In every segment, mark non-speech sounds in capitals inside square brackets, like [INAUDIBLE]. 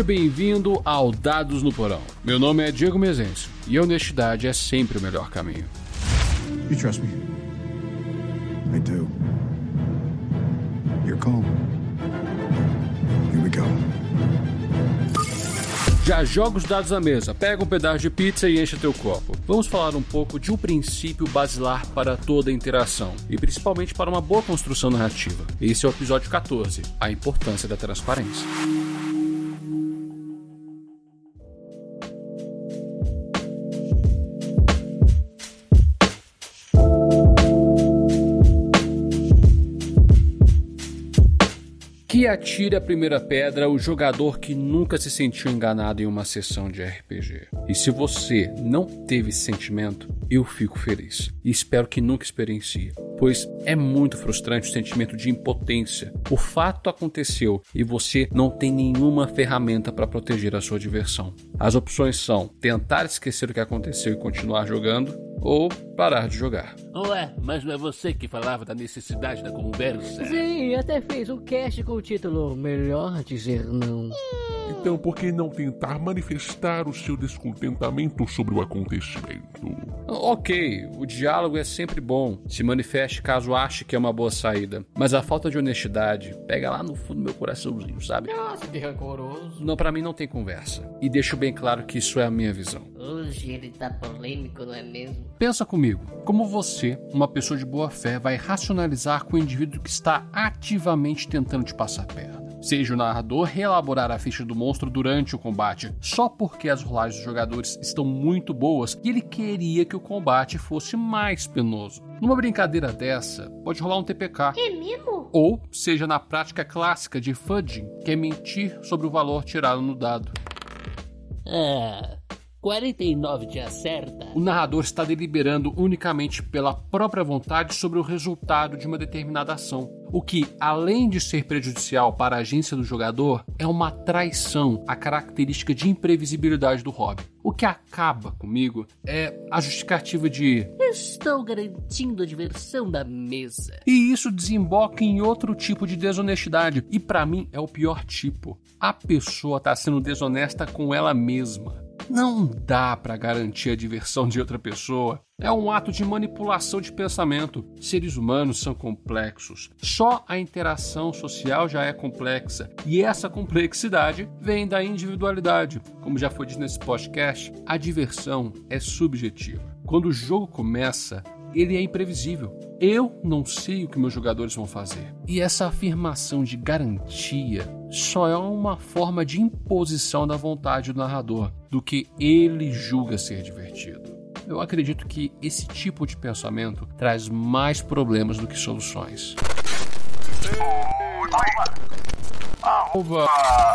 Seja bem-vindo ao Dados no Porão. Meu nome é Diego Mezencio e a honestidade é sempre o melhor caminho. You trust me? I do. You're calm. Here we go. Já joga os dados na mesa, pega um pedaço de pizza e enche teu copo. Vamos falar um pouco de um princípio basilar para toda interação e principalmente para uma boa construção narrativa. Esse é o episódio 14, a importância da transparência. Atire a primeira pedra o jogador que nunca se sentiu enganado em uma sessão de RPG. E se você não teve esse sentimento, eu fico feliz e espero que nunca experiencie, pois é muito frustrante o sentimento de impotência. O fato aconteceu e você não tem nenhuma ferramenta para proteger a sua diversão. As opções são tentar esquecer o que aconteceu e continuar jogando, ou parar de jogar. Ué, mas não é você que falava da necessidade da conversa? Sim, até fez um cast com o título Melhor Dizer Não. Então, por que não tentar manifestar o seu descontentamento sobre o acontecimento? Ok, o diálogo é sempre bom. Se manifeste caso ache que é uma boa saída. Mas a falta de honestidade pega lá no fundo do meu coraçãozinho, sabe? Nossa, que rancoroso. Não, para mim não tem conversa. E deixo bem claro que isso é a minha visão. Hoje ele tá polêmico, não é mesmo? Pensa comigo, como você, uma pessoa de boa fé, vai racionalizar com o indivíduo que está ativamente tentando te passar perna? Seja o narrador reelaborar a ficha do monstro durante o combate, só porque as rolagens dos jogadores estão muito boas e ele queria que o combate fosse mais penoso. Numa brincadeira dessa, pode rolar um TPK. É mesmo? Ou seja na prática clássica de fudging, que é mentir sobre o valor tirado no dado. Ah, 49 te acerta? O narrador está deliberando unicamente pela própria vontade sobre o resultado de uma determinada ação. O que, além de ser prejudicial para a agência do jogador, é uma traição à característica de imprevisibilidade do hobby. O que acaba comigo é a justificativa de Estou garantindo a diversão da mesa. E isso desemboca em outro tipo de desonestidade. E para mim é o pior tipo. A pessoa está sendo desonesta com ela mesma. Não dá para garantir a diversão de outra pessoa. É um ato de manipulação de pensamento. Seres humanos são complexos. Só a interação social já é complexa. E essa complexidade vem da individualidade. Como já foi dito nesse podcast, a diversão é subjetiva. Quando o jogo começa, ele é imprevisível. Eu não sei o que meus jogadores vão fazer. E essa afirmação de garantia só é uma forma de imposição da vontade do narrador, do que ele julga ser divertido. Eu acredito que esse tipo de pensamento traz mais problemas do que soluções.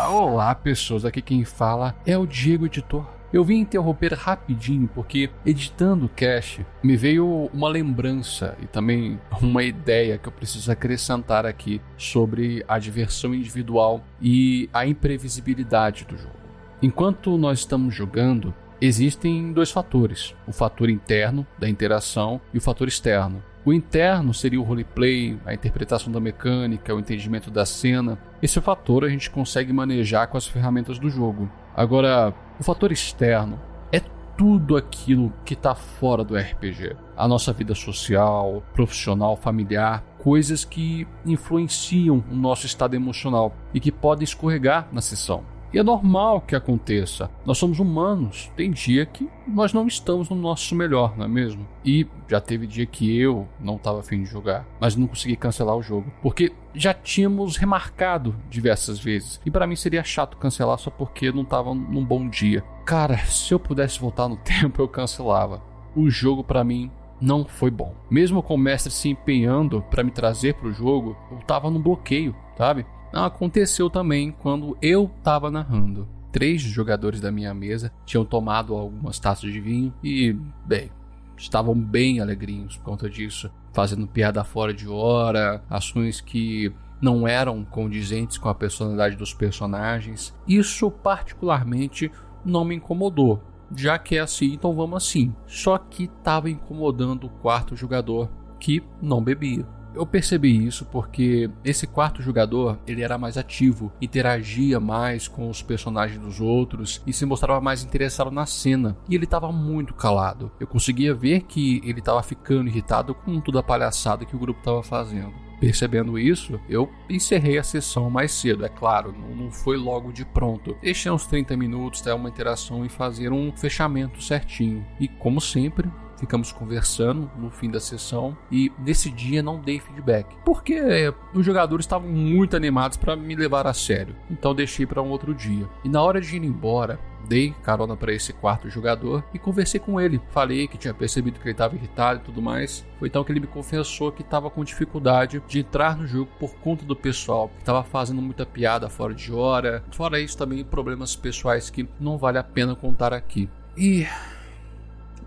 Olá, pessoas. Aqui quem fala é o Diego Editor. Eu vim interromper rapidinho porque, editando o cast, me veio uma lembrança e também uma ideia que eu preciso acrescentar aqui sobre a diversão individual e a imprevisibilidade do jogo. Enquanto nós estamos jogando, existem dois fatores: o fator interno da interação e o fator externo. O interno seria o roleplay, a interpretação da mecânica, o entendimento da cena. Esse fator a gente consegue manejar com as ferramentas do jogo. Agora, o fator externo é tudo aquilo que está fora do RPG. A nossa vida social, profissional, familiar, coisas que influenciam o nosso estado emocional e que podem escorregar na sessão. E é normal que aconteça. Nós somos humanos. Tem dia que nós não estamos no nosso melhor, não é mesmo? E já teve dia que eu não estava afim de jogar, mas não consegui cancelar o jogo. Porque já tínhamos remarcado diversas vezes. E para mim seria chato cancelar só porque não estava num bom dia. Cara, se eu pudesse voltar no [LAUGHS] tempo, eu cancelava. O jogo para mim não foi bom. Mesmo com o mestre se empenhando para me trazer para o jogo, eu tava num bloqueio, sabe? Aconteceu também quando eu estava narrando. Três jogadores da minha mesa tinham tomado algumas taças de vinho e, bem, estavam bem alegrinhos por conta disso, fazendo piada fora de hora, ações que não eram condizentes com a personalidade dos personagens. Isso particularmente não me incomodou, já que é assim, então vamos assim. Só que estava incomodando o quarto jogador que não bebia. Eu percebi isso porque esse quarto jogador ele era mais ativo, interagia mais com os personagens dos outros e se mostrava mais interessado na cena. E ele estava muito calado. Eu conseguia ver que ele estava ficando irritado com toda a palhaçada que o grupo estava fazendo. Percebendo isso, eu encerrei a sessão mais cedo, é claro, não foi logo de pronto. Deixei uns 30 minutos até uma interação e fazer um fechamento certinho. E como sempre, ficamos conversando no fim da sessão e nesse dia não dei feedback, porque é, os jogadores estavam muito animados para me levar a sério. Então deixei para um outro dia. E na hora de ir embora, dei carona para esse quarto jogador e conversei com ele. Falei que tinha percebido que ele estava irritado e tudo mais. Foi então que ele me confessou que estava com dificuldade de entrar no jogo por conta do pessoal, que estava fazendo muita piada fora de hora. Fora isso, também problemas pessoais que não vale a pena contar aqui. E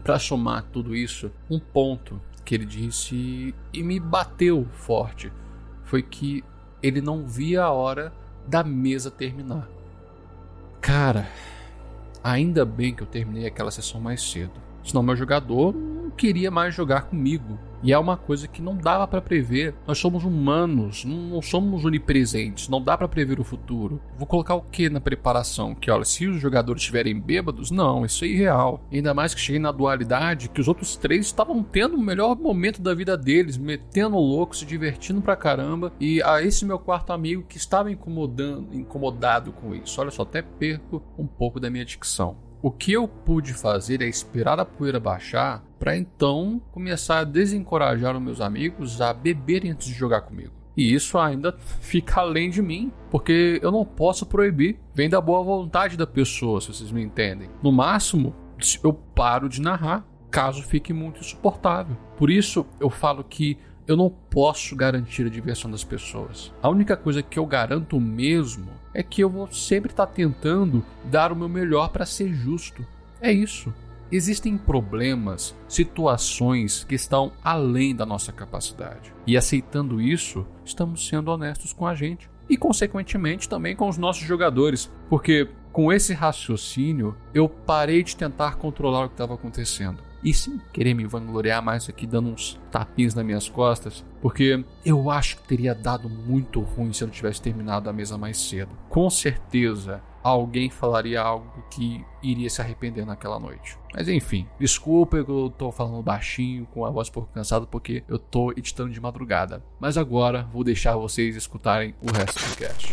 para somar tudo isso, um ponto que ele disse e me bateu forte foi que ele não via a hora da mesa terminar. Cara, ainda bem que eu terminei aquela sessão mais cedo. Senão meu jogador queria mais jogar comigo. E é uma coisa que não dava para prever. Nós somos humanos, não somos onipresentes, não dá para prever o futuro. Vou colocar o que na preparação? Que olha, se os jogadores estiverem bêbados, não, isso é irreal. Ainda mais que cheguei na dualidade que os outros três estavam tendo o melhor momento da vida deles, metendo louco, se divertindo pra caramba. E a esse meu quarto amigo que estava incomodando, incomodado com isso. Olha só, até perco um pouco da minha dicção. O que eu pude fazer é esperar a poeira baixar para então começar a desencorajar os meus amigos a beberem antes de jogar comigo. E isso ainda [LAUGHS] fica além de mim, porque eu não posso proibir. Vem da boa vontade da pessoa, se vocês me entendem. No máximo, eu paro de narrar, caso fique muito insuportável. Por isso, eu falo que eu não posso garantir a diversão das pessoas. A única coisa que eu garanto mesmo é que eu vou sempre estar tentando dar o meu melhor para ser justo. É isso. Existem problemas, situações que estão além da nossa capacidade. E aceitando isso, estamos sendo honestos com a gente e, consequentemente, também com os nossos jogadores, porque com esse raciocínio eu parei de tentar controlar o que estava acontecendo e sem querer me vangloriar mais aqui, dando uns tapinhos nas minhas costas, porque eu acho que teria dado muito ruim se eu tivesse terminado a mesa mais cedo. Com certeza, alguém falaria algo que iria se arrepender naquela noite. Mas enfim, desculpa eu tô falando baixinho, com a voz um pouco cansada, porque eu tô editando de madrugada. Mas agora vou deixar vocês escutarem o resto do cast.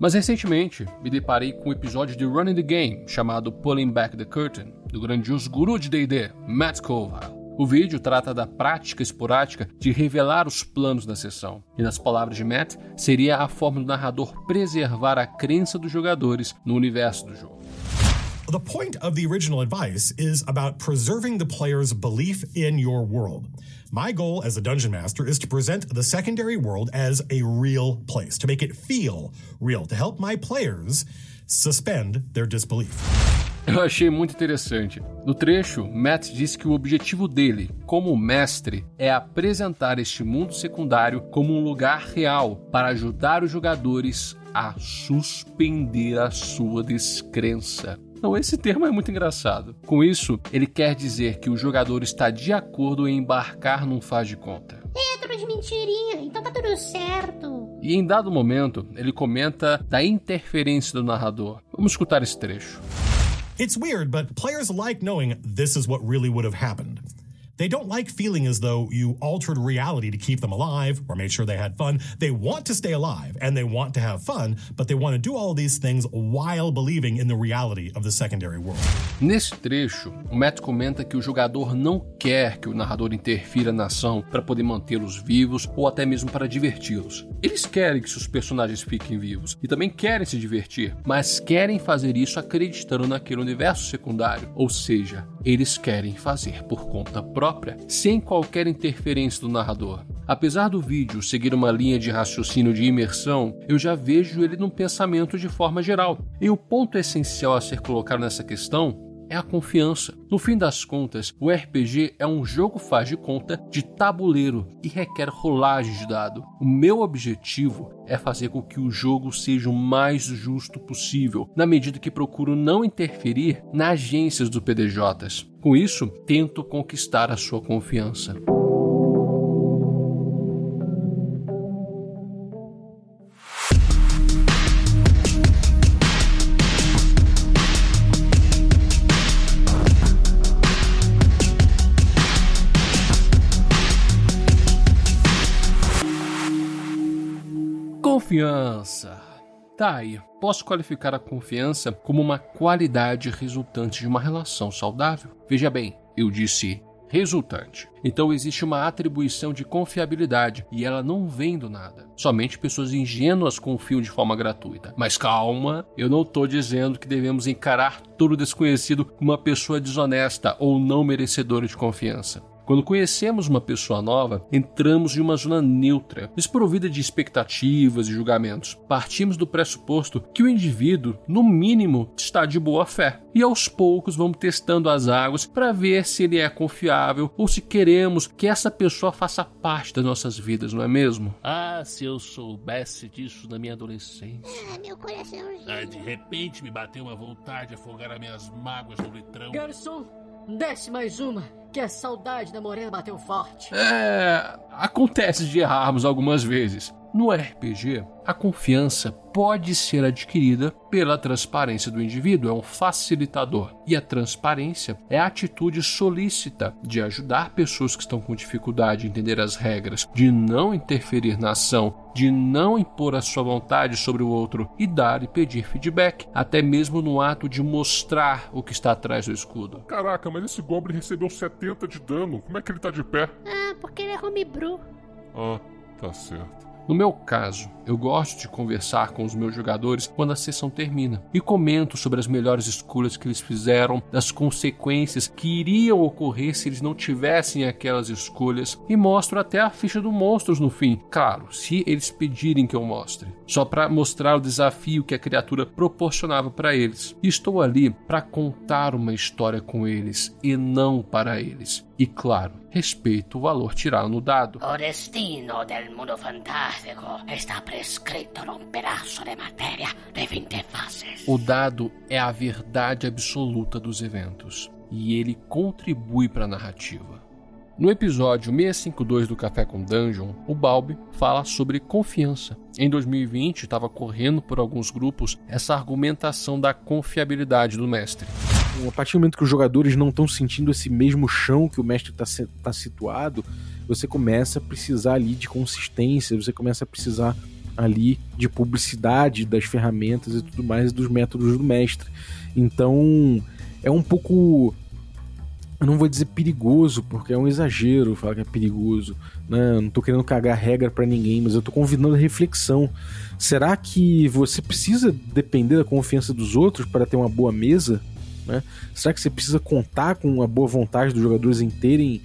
Mas recentemente me deparei com um episódio de Running the Game chamado Pulling Back the Curtain, do grandioso guru de DD, Matt Colville. O vídeo trata da prática esporádica de revelar os planos da sessão, e nas palavras de Matt, seria a forma do narrador preservar a crença dos jogadores no universo do jogo. The point of the original advice is about preserving the player's belief in your world. My goal as a dungeon master is to present the secondary world as a real place, to make it feel real, to help my players suspend their disbelief. Eu achei muito interessante. No trecho, Matt disse que o objetivo dele, como mestre, é apresentar este mundo secundário como um lugar real para ajudar os jogadores a suspender a sua descrença. Não, esse termo é muito engraçado. Com isso, ele quer dizer que o jogador está de acordo em embarcar num faz de conta. É, tudo de mentirinha, então tá tudo certo. E em dado momento, ele comenta da interferência do narrador. Vamos escutar esse trecho. It's weird, but players like knowing this is what really would have happened. They don't like feeling as though you altered reality to keep them alive or made sure they had fun. They want to stay alive and they want to have fun, but they want to do all these things while believing in the reality of the secondary world. Nesse trecho, o Matt comenta que o jogador não quer que o narrador interfira na ação para poder mantê-los vivos ou até mesmo para diverti-los. Eles querem que seus personagens fiquem vivos e também querem se divertir, mas querem fazer isso acreditando naquele universo secundário, ou seja, eles querem fazer por conta própria sem qualquer interferência do narrador. Apesar do vídeo seguir uma linha de raciocínio de imersão, eu já vejo ele num pensamento de forma geral. E o ponto essencial a ser colocado nessa questão é a confiança. No fim das contas, o RPG é um jogo faz de conta de tabuleiro e requer rolagem de dado. O meu objetivo é fazer com que o jogo seja o mais justo possível, na medida que procuro não interferir nas agências do PDJs. Com isso, tento conquistar a sua confiança. Confiança. Tá aí. Posso qualificar a confiança como uma qualidade resultante de uma relação saudável? Veja bem, eu disse resultante. Então existe uma atribuição de confiabilidade e ela não vem do nada. Somente pessoas ingênuas confiam de forma gratuita. Mas calma, eu não estou dizendo que devemos encarar todo desconhecido como uma pessoa desonesta ou não merecedora de confiança. Quando conhecemos uma pessoa nova, entramos em uma zona neutra, desprovida de expectativas e julgamentos. Partimos do pressuposto que o indivíduo, no mínimo, está de boa fé. E aos poucos vamos testando as águas para ver se ele é confiável ou se queremos que essa pessoa faça parte das nossas vidas, não é mesmo? Ah, se eu soubesse disso na minha adolescência. Ah, meu coraçãozinho. Ah, de repente me bateu uma vontade de afogar as minhas mágoas no litrão. Garçom, desce mais uma, que a saudade da morena bateu forte. É. Acontece de errarmos algumas vezes. No RPG, a confiança pode ser adquirida pela transparência do indivíduo, é um facilitador. E a transparência é a atitude solícita de ajudar pessoas que estão com dificuldade em entender as regras, de não interferir na ação, de não impor a sua vontade sobre o outro e dar e pedir feedback, até mesmo no ato de mostrar o que está atrás do escudo. Caraca, mas esse Goblin recebeu 70 de dano. Como é que ele tá de pé? Ah, porque ele é homebrew. Ah, tá certo. No meu caso, eu gosto de conversar com os meus jogadores quando a sessão termina e comento sobre as melhores escolhas que eles fizeram, das consequências que iriam ocorrer se eles não tivessem aquelas escolhas e mostro até a ficha do monstros no fim. Claro, se eles pedirem que eu mostre, só para mostrar o desafio que a criatura proporcionava para eles. Estou ali para contar uma história com eles e não para eles. E claro, respeito o valor tirado no dado. O destino del mundo fantástico está prescrito num pedaço de matéria de 20 faces. O dado é a verdade absoluta dos eventos e ele contribui para a narrativa. No episódio 652 do Café com Dungeon, o Balbi fala sobre confiança. Em 2020, estava correndo por alguns grupos essa argumentação da confiabilidade do mestre. A partir do momento que os jogadores não estão sentindo esse mesmo chão que o mestre está tá situado, você começa a precisar ali de consistência, você começa a precisar ali de publicidade das ferramentas e tudo mais dos métodos do mestre. Então é um pouco eu não vou dizer perigoso, porque é um exagero falar que é perigoso. Né? Eu não tô querendo cagar regra para ninguém, mas eu tô convidando a reflexão. Será que você precisa depender da confiança dos outros para ter uma boa mesa? Né? Será que você precisa contar com a boa vontade dos jogadores em terem,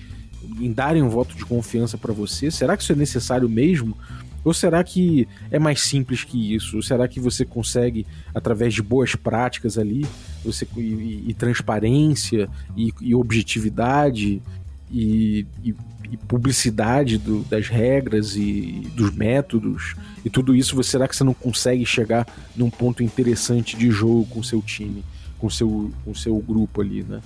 em darem um voto de confiança para você? Será que isso é necessário mesmo? Ou será que é mais simples que isso? Ou será que você consegue, através de boas práticas ali, você, e, e transparência, e, e objetividade, e, e publicidade do, das regras e dos métodos, e tudo isso, será que você não consegue chegar num ponto interessante de jogo com seu time? Com seu, com seu grupo ali, né?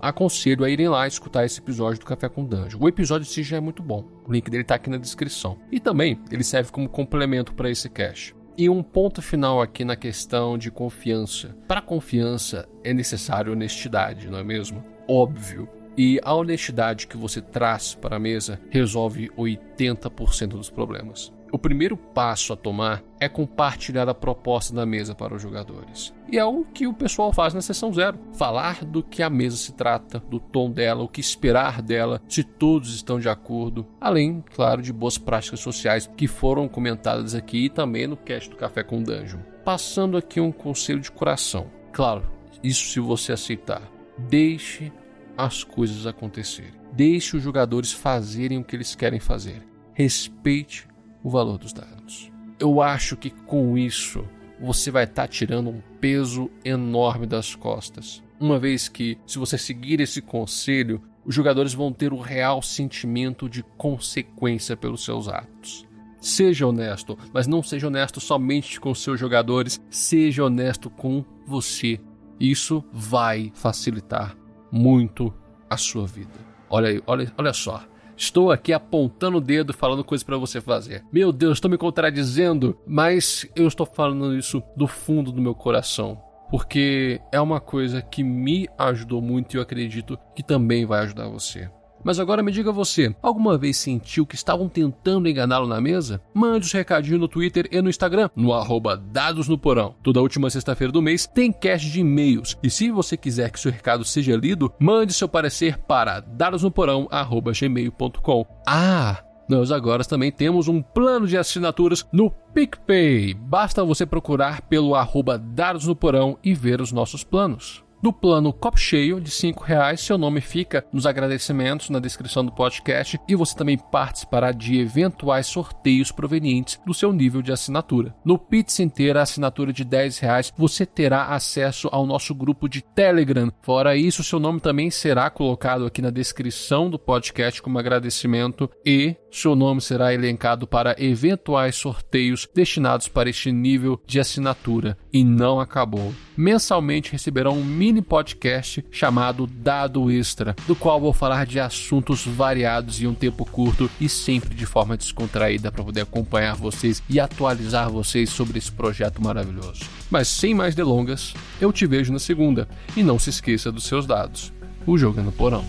Aconselho a irem lá escutar esse episódio do Café com Dungeon. O episódio em si já é muito bom. O link dele tá aqui na descrição. E também ele serve como complemento para esse cast. E um ponto final aqui na questão de confiança. Para confiança é necessário honestidade, não é mesmo? Óbvio. E a honestidade que você traz para a mesa resolve 80% dos problemas. O primeiro passo a tomar é compartilhar a proposta da mesa para os jogadores. E é o que o pessoal faz na sessão zero: falar do que a mesa se trata, do tom dela, o que esperar dela, se todos estão de acordo, além, claro, de boas práticas sociais que foram comentadas aqui e também no cast do Café com Dungeon. Passando aqui um conselho de coração. Claro, isso se você aceitar. Deixe as coisas acontecerem. Deixe os jogadores fazerem o que eles querem fazer. Respeite o valor dos dados. Eu acho que com isso você vai estar tá tirando um peso enorme das costas. uma vez que, se você seguir esse conselho, os jogadores vão ter o real sentimento de consequência pelos seus atos. Seja honesto, mas não seja honesto somente com seus jogadores, seja honesto com você. Isso vai facilitar muito a sua vida. Olha aí, olha, olha só. Estou aqui apontando o dedo falando coisas para você fazer. Meu Deus, estou me contradizendo, mas eu estou falando isso do fundo do meu coração, porque é uma coisa que me ajudou muito e eu acredito que também vai ajudar você. Mas agora me diga você, alguma vez sentiu que estavam tentando enganá-lo na mesa? Mande os recadinhos no Twitter e no Instagram, no arroba Dados no Porão. Toda última sexta-feira do mês tem cast de e-mails. E se você quiser que seu recado seja lido, mande seu parecer para dadosnoporão.gmail.com. Ah! Nós agora também temos um plano de assinaturas no PicPay. Basta você procurar pelo arroba Dados no Porão e ver os nossos planos. No plano copo cheio de R$ reais, seu nome fica nos agradecimentos na descrição do podcast e você também participará de eventuais sorteios provenientes do seu nível de assinatura. No Pizza inteira, assinatura de R$ reais, você terá acesso ao nosso grupo de Telegram. Fora isso, seu nome também será colocado aqui na descrição do podcast como agradecimento e seu nome será elencado para eventuais sorteios destinados para este nível de assinatura. E não acabou. Mensalmente receberão um mini podcast chamado Dado Extra, do qual vou falar de assuntos variados em um tempo curto e sempre de forma descontraída para poder acompanhar vocês e atualizar vocês sobre esse projeto maravilhoso. Mas sem mais delongas, eu te vejo na segunda e não se esqueça dos seus dados. O jogo é no porão.